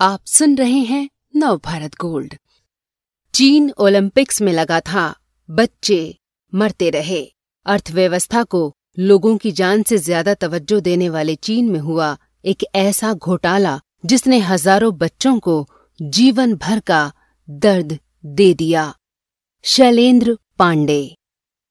आप सुन रहे हैं नव भारत गोल्ड। चीन ओलंपिक्स में लगा था बच्चे मरते रहे। अर्थव्यवस्था को लोगों की जान से ज़्यादा तवज्जो देने वाले चीन में हुआ एक ऐसा घोटाला जिसने हज़ारों बच्चों को जीवन भर का दर्द दे दिया। शैलेंद्र पांडे।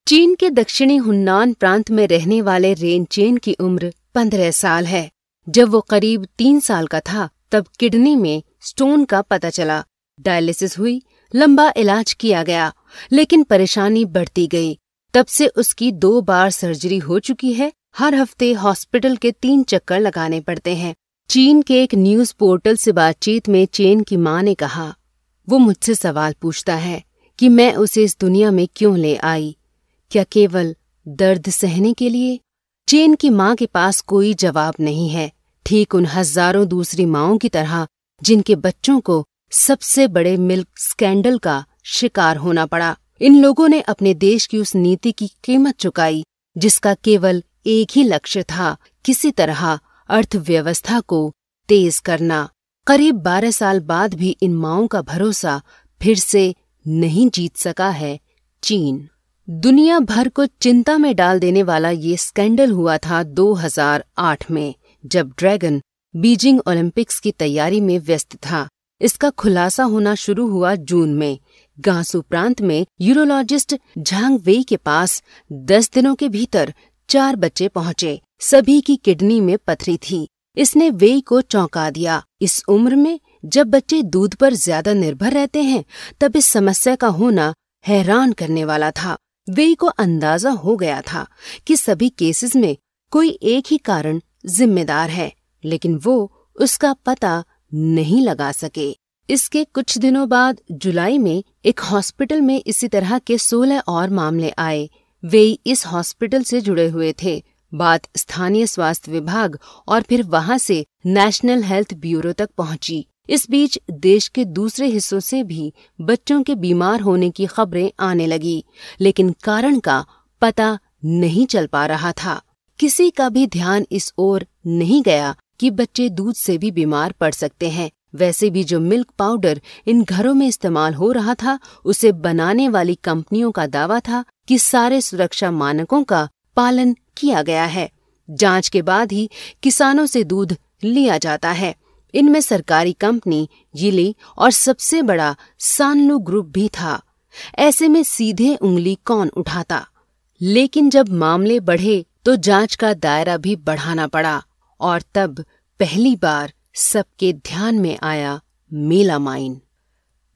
चीन के दक्षिणी हुन्नान प्रांत में रहने वाले रेन चेन की उम्र पंद्रह साल है। जब वो करीब तीन साल का था तब किडनी में स्टोन का पता चला। डायलिसिस हुई, लंबा इलाज किया गया, लेकिन परेशानी बढ़ती गई। तब से उसकी दो बार सर्जरी हो चुकी है। हर हफ़्ते हॉस्पिटल के तीन चक्कर लगाने पड़ते हैं। चीन के एक न्यूज़ पोर्टल से बातचीत में चेन की माँ ने कहा, वो मुझसे सवाल पूछता है कि मैं उसे इस दुनिया में क्यों ले आई? क्या केवल दर्द सहने के लिए? चेन की माँ के पास कोई जवाब नहीं है। ठीक उन हज़ारों दूसरी माओं की तरह, जिनके बच्चों को सबसे बड़े मिल्क स्कैंडल का शिकार होना पड़ा। इन लोगों ने अपने देश की उस नीति की कीमत चुकाई, जिसका केवल एक ही लक्ष्य था, किसी तरह अर्थव्यवस्था को तेज करना। करीब बारह साल बाद भी इन माओं का भरोसा फिर से नहीं जीत सका है चीन। दुनिया भर को चिंता में डाल देने वाला ये स्कैंडल हुआ था 2008 में। जब ड्रैगन बीजिंग ओलंपिक्स की तैयारी में व्यस्त था, इसका खुलासा होना शुरू हुआ जून में। गांसू प्रांत में यूरोलॉजिस्ट झांग वेई के पास दस दिनों के भीतर चार बच्चे पहुँचे। सभी की किडनी में पथरी थी। इसने वेई को चौंका दिया। इस उम्र में जब बच्चे दूध पर ज़्यादा निर्भर रहते हैं, तब इस समस्या का होना हैरान करने वाला था। वेई को अंदाज़ा हो गया था कि सभी केसेस में कोई एक ही कारण जिम्मेदार है, लेकिन वो उसका पता नहीं लगा सके। इसके कुछ दिनों बाद जुलाई में एक हॉस्पिटल में इसी तरह के सोलह और मामले आए। वे इस हॉस्पिटल से जुड़े हुए थे। बात स्थानीय स्वास्थ्य विभाग और फिर वहाँ से नेशनल हेल्थ ब्यूरो तक पहुँची। इस बीच देश के दूसरे हिस्सों से भी बच्चों के बीमार होने की खबरें आने लगी, लेकिन कारण का पता नहीं चल पा रहा था। किसी का भी ध्यान इस ओर नहीं गया कि बच्चे दूध से भी बीमार पड़ सकते हैं। वैसे भी जो मिल्क पाउडर इन घरों में इस्तेमाल हो रहा था, उसे बनाने वाली कंपनियों का दावा था कि सारे सुरक्षा मानकों का पालन किया गया है। जाँच के बाद ही किसानों से दूध लिया जाता है। इनमें सरकारी कंपनी, जिली और सबसे बड़ा सानलू ग्रुप भी था। ऐसे में सीधे उंगली कौन उठाता? लेकिन जब मामले बढ़े तो जाँच का दायरा भी बढ़ाना पड़ा और तब पहली बार सबके ध्यान में आया मेलामाइन।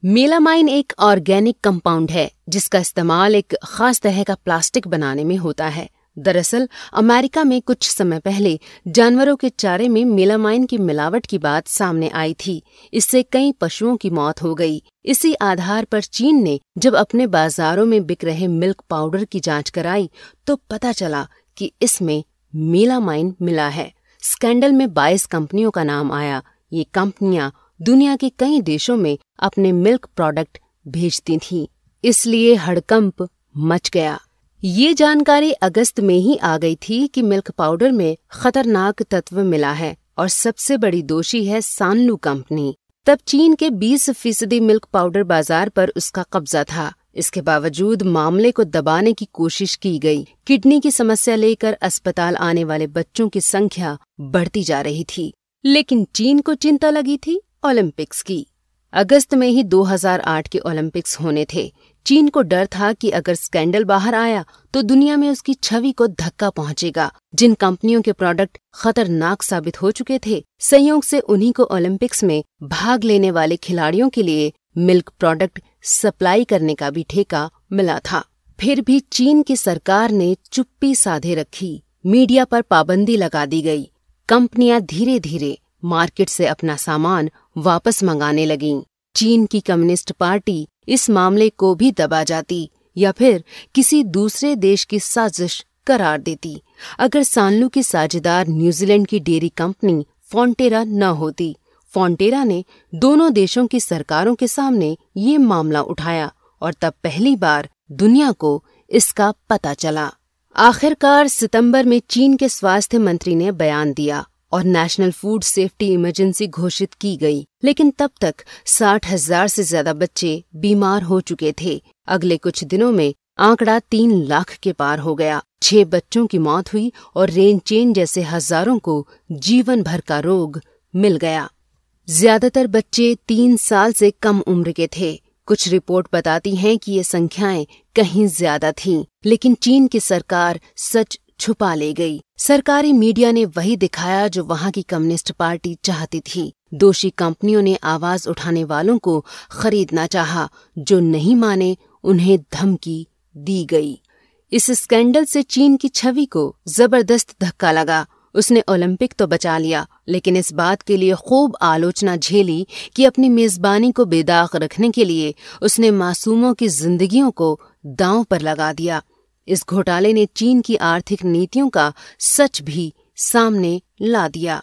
मेलामाइन एक ऑर्गेनिक कंपाउंड है, जिसका इस्तेमाल एक खास तरह का प्लास्टिक बनाने में होता है। दरअसल, अमेरिका में कुछ समय पहले जानवरों के चारे में मेलामाइन की मिलावट की बात सामने आई थी। इससे कई पशुओं की मौत हो गई। इसी आधार पर चीन ने जब अपने बाजारों में बिक रहे मिल्क पाउडर की जाँच कराई तो पता चला कि इसमें मेलामाइन मिला है। स्कैंडल में 22 कंपनियों का नाम आया। ये कंपनियाँ दुनिया के कई देशों में अपने मिल्क प्रोडक्ट भेजती थीं। इसलिए हड़कंप मच गया। ये जानकारी अगस्त में ही आ गई थी कि मिल्क पाउडर में खतरनाक तत्व मिला है और सबसे बड़ी दोषी है सानलू कंपनी। तब चीन के 20 फ़ीसदी मिल्क पाउडर बाज़ार पर उसका कब्जा था। इसके बावजूद मामले को दबाने की कोशिश की गई। किडनी की समस्या लेकर अस्पताल आने वाले बच्चों की संख्या बढ़ती जा रही थी, लेकिन चीन को चिंता लगी थी ओलंपिक्स की। अगस्त में ही 2008 के ओलंपिक्स होने थे। चीन को डर था कि अगर स्कैंडल बाहर आया तो दुनिया में उसकी छवि को धक्का पहुंचेगा। जिन कंपनियों के प्रोडक्ट खतरनाक साबित हो चुके थे, संयोग से उन्हीं को ओलंपिक्स में भाग लेने वाले खिलाड़ियों के लिए मिल्क प्रोडक्ट सप्लाई करने का भी ठेका मिला था। फिर भी चीन की सरकार ने चुप्पी साधे रखी। मीडिया पर पाबंदी लगा दी गई। कंपनियाँ धीरे धीरे मार्केट से अपना सामान वापस मंगाने लगीं। चीन की कम्युनिस्ट पार्टी इस मामले को भी दबा जाती या फिर किसी दूसरे देश की साजिश करार देती। अगर सानलू की साझेदार न्यूजीलैंड की डेयरी कंपनी फोंटेरा न होती फोंटेरा ने दोनों देशों की सरकारों के सामने ये मामला उठाया और तब पहली बार दुनिया को इसका पता चला। आखिरकार सितंबर में चीन के स्वास्थ्य मंत्री ने बयान दिया और नेशनल फ़ूड सेफ्टी इमरजेंसी घोषित की गई, लेकिन तब तक साठ हज़ार से ज़्यादा बच्चे बीमार हो चुके थे। अगले कुछ दिनों में आंकड़ा तीन लाख के पार हो गया। छह बच्चों की मौत हुई और रेन चेन जैसे हज़ारों को जीवन भर का रोग मिल गया। ज़्यादातर बच्चे तीन साल से कम उम्र के थे। कुछ रिपोर्ट बताती हैं कि ये संख्याएँ कहीं ज़्यादा थीं, लेकिन चीन की सरकार सच छुपा ले गई। सरकारी मीडिया ने वही दिखाया जो वहाँ की कम्युनिस्ट पार्टी चाहती थी। दोषी कंपनियों ने आवाज़ उठाने वालों को खरीदना चाहा जो नहीं माने उन्हें धमकी दी गई। इस स्कैंडल से चीन की छवि को ज़बरदस्त धक्का लगा। उसने ओलंपिक तो बचा लिया, लेकिन इस बात के लिए खूब आलोचना झेली कि अपनी मेजबानी को बेदाग रखने के लिए उसने मासूमों की जिंदगियों को दांव पर लगा दिया। इस घोटाले ने चीन की आर्थिक नीतियों का सच भी सामने ला दिया।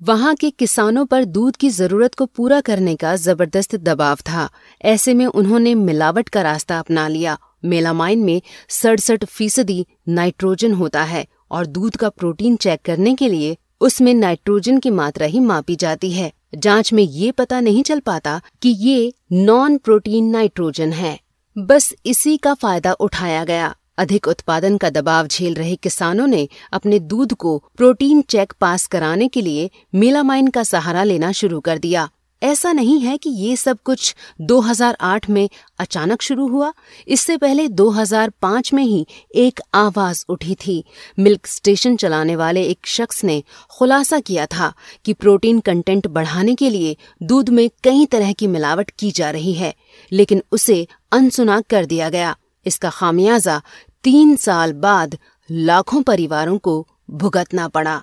वहाँ के किसानों पर दूध की ज़रूरत को पूरा करने का ज़बरदस्त दबाव था। ऐसे में उन्होंने मिलावट का रास्ता अपना लिया। मेलामाइन में सड़सठ फ़ीसदी नाइट्रोजन होता है और दूध का प्रोटीन चेक करने के लिए उसमें नाइट्रोजन की मात्रा ही मापी जाती है। जाँच में ये पता नहीं चल पाता कि ये नॉन प्रोटीन नाइट्रोजन है। बस इसी का फ़ायदा उठाया गया। अधिक उत्पादन का दबाव झेल रहे किसानों ने अपने दूध को प्रोटीन चेक पास कराने के लिए मेलामाइन का सहारा लेना शुरू कर दिया। ऐसा नहीं है कि ये सब कुछ 2008 में अचानक शुरू हुआ। इससे पहले 2005 में ही एक आवाज़ उठी थी। मिल्क स्टेशन चलाने वाले एक शख्स ने खुलासा किया था कि प्रोटीन कंटेंट बढ़ाने के लिए दूध में कई तरह की मिलावट की जा रही है, लेकिन उसे अनसुना कर दिया गया। इसका खामियाजा तीन साल बाद लाखों परिवारों को भुगतना पड़ा।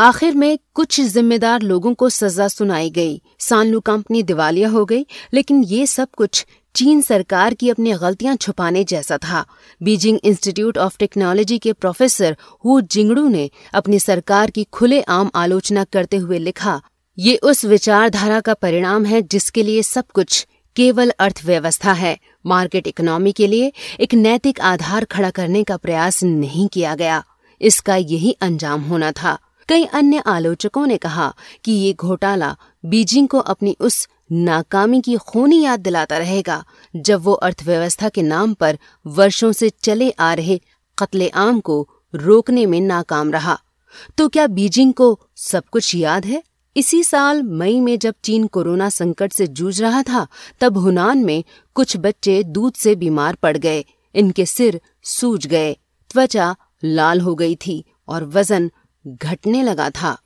आखिर में कुछ जिम्मेदार लोगों को सजा सुनाई गई। सानलू कंपनी दिवालिया हो गई, लेकिन ये सब कुछ चीन सरकार की अपनी गलतियाँ छुपाने जैसा था। बीजिंग इंस्टीट्यूट ऑफ़ टेक्नोलॉजी के प्रोफेसर हु जिंगड़ू ने अपनी सरकार की खुले आम आलोचना करते हुए लिखा, ये उस विचारधारा का परिणाम है जिसके लिए सब कुछ केवल अर्थव्यवस्था है। मार्केट इकोनॉमी के लिए एक नैतिक आधार खड़ा करने का प्रयास नहीं किया गया। इसका यही अंजाम होना था। कई अन्य आलोचकों ने कहा कि ये घोटाला बीजिंग को अपनी उस नाकामी की खूनी याद दिलाता रहेगा, जब वो अर्थव्यवस्था के नाम पर वर्षों से चले आ रहे कत्ले आम को रोकने में नाकाम रहा। तो क्या बीजिंग को सब कुछ याद है? इसी साल मई में जब चीन कोरोना संकट से जूझ रहा था, तब हुनान में कुछ बच्चे दूध से बीमार पड़ गए। इनके सिर सूज गए, त्वचा लाल हो गई थी और वज़न घटने लगा था।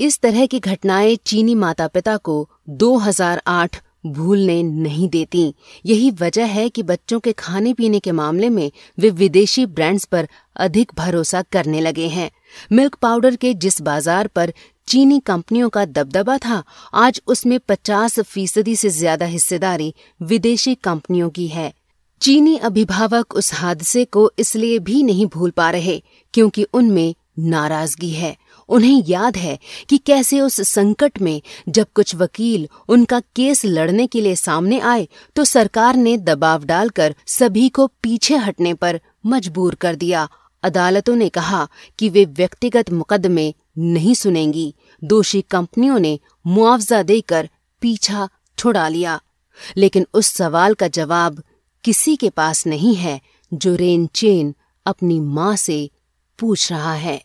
इस तरह की घटनाएँ चीनी माता पिता को 2008 भूलने नहीं देती। यही वजह है कि बच्चों के खाने पीने के मामले में वे विदेशी ब्रांड्स पर अधिक भरोसा करने लगे हैं। मिल्क पाउडर के जिस बाज़ार पर चीनी कंपनियों का दबदबा था, आज उसमें 50 फ़ीसदी से ज़्यादा हिस्सेदारी विदेशी कंपनियों की है। चीनी अभिभावक उस हादसे को इसलिए भी नहीं भूल पा रहे, क्योंकि उनमें नाराज़गी है। उन्हें याद है कि कैसे उस संकट में जब कुछ वकील उनका केस लड़ने के लिए सामने आए तो सरकार ने दबाव डालकर सभी को पीछे हटने पर मजबूर कर दिया। अदालतों ने कहा कि वे व्यक्तिगत मुकदमे नहीं सुनेंगी। दोषी कंपनियों ने मुआवजा देकर पीछा छुड़ा लिया। लेकिन उस सवाल का जवाब किसी के पास नहीं है, जो रेन चेन अपनी माँ से पूछ रहा है।